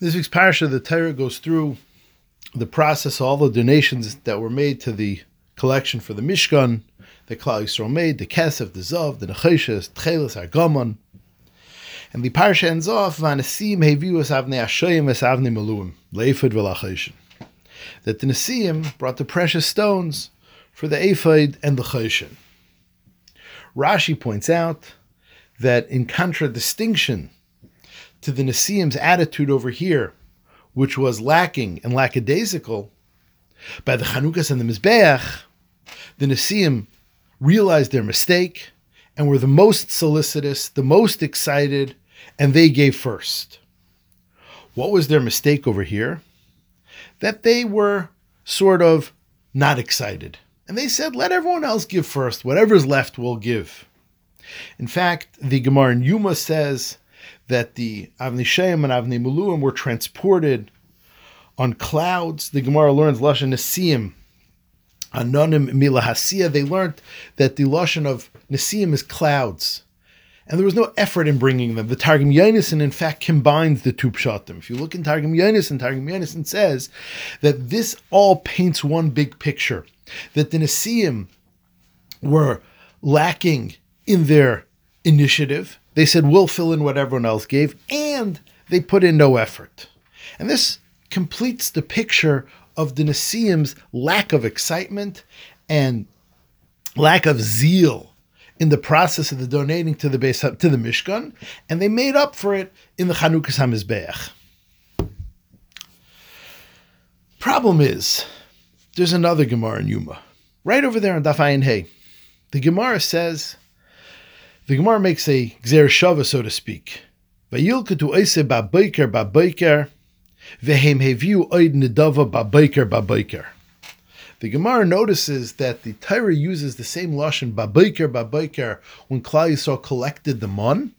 This week's parasha, the Torah goes through the process, of all the donations that were made to the collection for the Mishkan, the Klal Yisrael made, the Kesef, the Zav, the Necheshes, Tchelis, Argamon. And the parsha ends off, Vanasim hevius avnei ashoyim es avnei maluim, leifod v'lacheshin. That the Nesiim brought the precious stones for the ephod and the cheshin. Rashi points out that in contradistinction to the Nesiim's attitude over here, which was lacking and lackadaisical, by the Chanukas and the Mizbeach, the Nesiim realized their mistake and were the most solicitous, the most excited, and they gave first. What was their mistake over here? That they were sort of not excited. And they said, let everyone else give first. Whatever's left, we'll give. In fact, the Gemara in Yuma says that the Avni Shem and Avni Muluim were transported on clouds. The Gemara learns Lashon Nesiim, Anonim Milahasiya. They learned that the Lashon of Nesiim is clouds. And there was no effort in bringing them. The Targum Yonason, in fact, combines the two pshatim. If you look in Targum Yonason, Targum Yonason says that this all paints one big picture. That the Nesiim were lacking in their initiative. They said, we'll fill in what everyone else gave, and they put in no effort. And this completes the picture of the Nesiim's lack of excitement and lack of zeal in the process of the donating to the base to the Mishkan, and they made up for it in the Chanukas Hamizbeach. Problem is, there's another Gemara in Yuma, right over there on Daf Ayin Hey. The Gemara says the Gemara makes a Gzer Shava, so to speak. Babayker. The Gemara notices that the Torah uses the same lashon babayker babayker when Klal Yisrael collected the mon,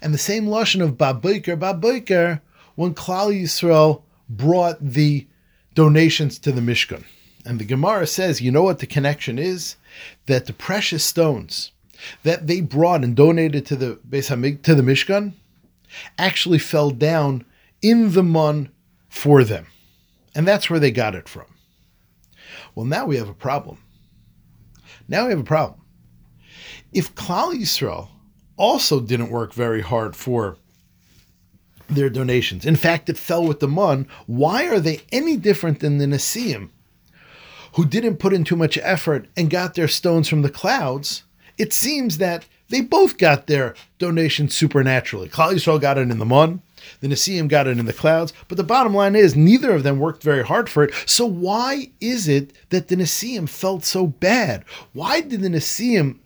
and the same lashon of babayker babayker when Klal Yisrael brought the donations to the Mishkan. And the Gemara says, you know what the connection is? That the precious stones that they brought and donated to the Beis Hamig, to the Mishkan actually fell down in the mun for them. And that's where they got it from. Well, now we have a problem. Now we have a problem. If Klal Yisrael also didn't work very hard for their donations, in fact, it fell with the mun, why are they any different than the Nesiim, who didn't put in too much effort and got their stones from the clouds? It seems that they both got their donations supernaturally. Klal Yisrael got it in the mun, the Nesiim got it in the clouds, but the bottom line is neither of them worked very hard for it. So why is it that the Nesiim felt so bad? Why did the Nesiim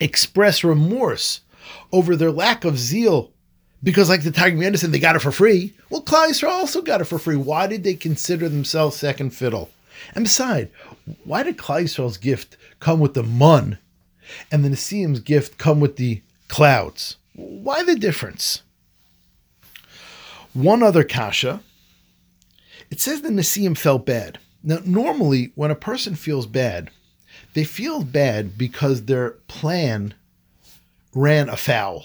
express remorse over their lack of zeal? Because, like the Targum Yonason, they got it for free. Well, Klal Yisrael also got it for free. Why did they consider themselves second fiddle? And beside, why did Klal Yisrael's gift come with the mun, and the Nesiim's gift come with the clouds? Why the difference? One other kasha. It says the Nesiim felt bad. Now, normally, when a person feels bad, they feel bad because their plan ran afoul,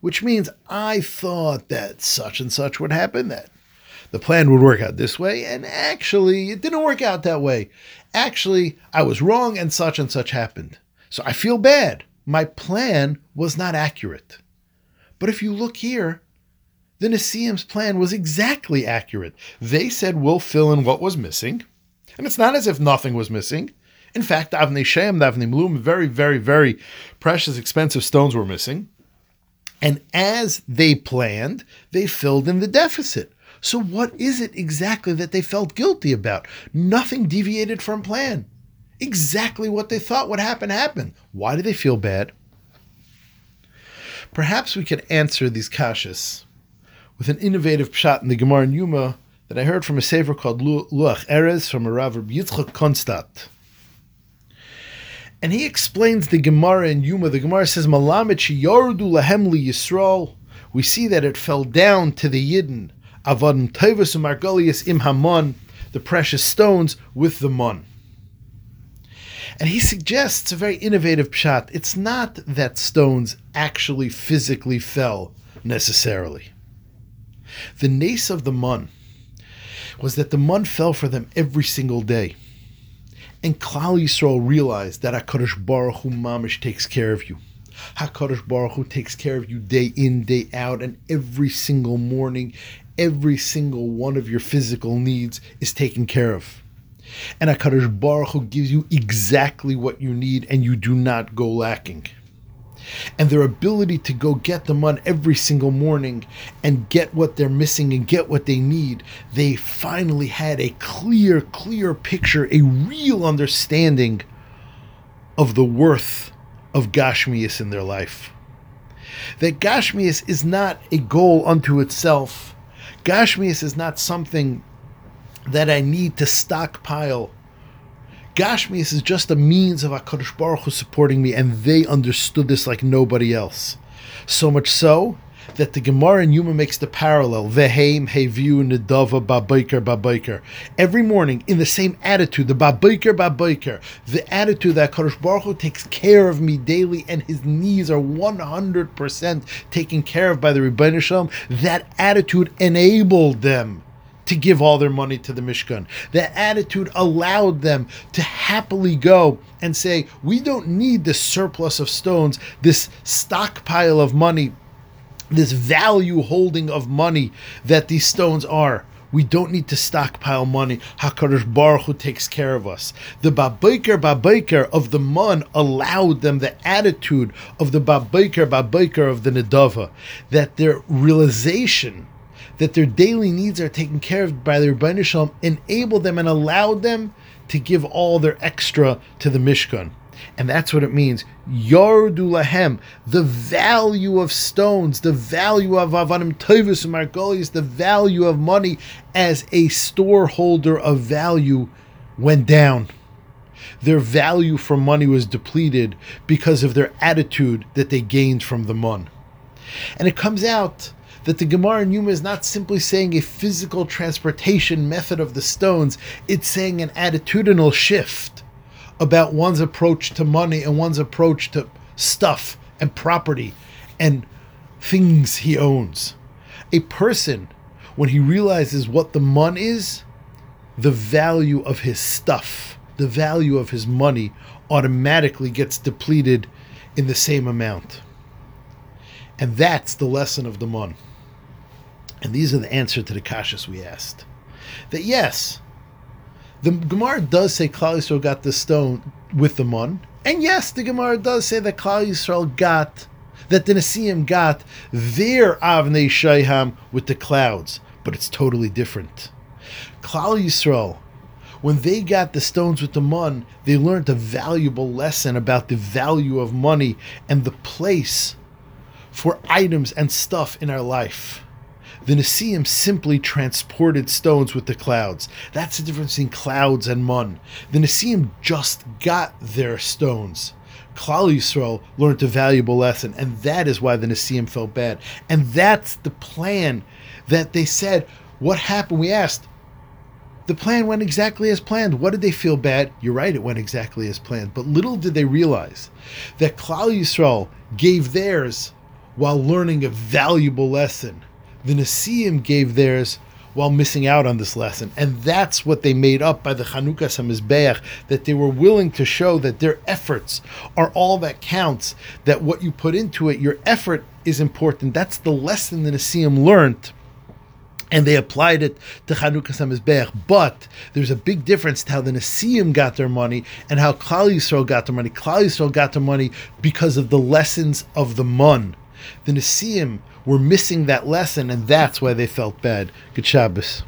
which means I thought that such and such would happen, that the plan would work out this way, and actually, it didn't work out that way. Actually, I was wrong, and such and such happened. So I feel bad. My plan was not accurate. But if you look here, the Nesiim's plan was exactly accurate. They said we'll fill in what was missing, and it's not as if nothing was missing. In fact, Avnei Shem, Avnei Mlum, very, very, very precious, expensive stones were missing. And as they planned, they filled in the deficit. So, what is it exactly that they felt guilty about? Nothing deviated from plan. Exactly what they thought would happen happened. Why do they feel bad? Perhaps we could answer these kashas with an innovative pshat in the Gemara in Yuma that I heard from a sefer called Luach Erez from a Rav Yitzchak Konstat. And he explains the Gemara in Yuma. The Gemara says, Malamet yordu lahem li Yisrael. We see that it fell down to the Yidden. Avodim tovus umargolius im hamon, the precious stones with the mon. And he suggests a very innovative pshat. It's not that stones actually physically fell necessarily. The nace of the mun was that the mun fell for them every single day. And Klal Yisrael realized that HaKadosh Baruch Hu Mamish takes care of you. HaKadosh Baruch Hu takes care of you day in, day out, and every single morning, every single one of your physical needs is taken care of. And HaKadosh Baruch Hu gives you exactly what you need, and you do not go lacking and their ability to go get the mun every single morning and get what they're missing and get what they need, they finally had a clear, clear picture, a real understanding of the worth of Gashmias in their life. That Gashmias is not a goal unto itself. Gashmias is not something that I need to stockpile Gashmias is just a means of HaKadosh Baruch Hu supporting me, and they understood this like nobody else. So much so that the Gemara in Yuma makes the parallel. Veheim heviu nedava babiker babiker. Every morning, in the same attitude, the babiker babiker, the attitude that Kadosh Baruch Hu takes care of me daily, and his needs are one hundred percent taken care of by the Ribono Shel Olam. That attitude enabled them to give all their money to the Mishkan. That attitude allowed them to happily go and say, We don't need this surplus of stones, this stockpile of money, this value holding of money that these stones are. We don't need to stockpile money. Hakadosh Baruch Hu takes care of us. The Babaker Babaker of the Mun allowed them the attitude of the Babaker Babaker of the Nedava, that their realization that their daily needs are taken care of by the Ribono Shel Olam, enabled them and allowed them to give all their extra to the Mishkan. And that's what it means. Yardu lahem, the value of stones, the value of avanim tovus and margolis, the value of money as a storeholder of value went down. Their value for money was depleted because of their attitude that they gained from the mun. And it comes out that the Gemara in Yuma is not simply saying a physical transportation method of the stones, it's saying an attitudinal shift about one's approach to money and one's approach to stuff and property and things he owns. A person, when he realizes what the mun is, the value of his stuff, the value of his money automatically gets depleted in the same amount. And that's the lesson of the mun. And these are the answer to the kashas we asked. That yes, the Gemara does say Klal Yisrael got the stone with the mun, and yes, the Gemara does say that Klal Yisrael got that the Nesiim got their Avnei Shayham with the clouds, but it's totally different. Klal Yisrael, when they got the stones with the mun, they learned a valuable lesson about the value of money and the place for items and stuff in our life. The Nesiim simply transported stones with the clouds. That's the difference between clouds and mun. The Nesiim just got their stones. Klal Yisrael learned a valuable lesson, and that is why the Nesiim felt bad. And that's the plan that they said. What happened? We asked. The plan went exactly as planned. What did they feel bad? You're right, it went exactly as planned. But little did they realize that Klal Yisrael gave theirs while learning a valuable lesson the Nesiim gave theirs while missing out on this lesson. And that's what they made up by the Chanukas Hamizbeach, that they were willing to show that their efforts are all that counts, that what you put into it, your effort is important. That's the lesson the Nesiim learned. And they applied it to Chanukas Hamizbeach. But there's a big difference to how the Nesiim got their money and how Klal Yisrael got their money. Klal Yisrael got their money because of the lessons of the Mun. The Nesiim were missing that lesson, and that's why they felt bad. Good Shabbos.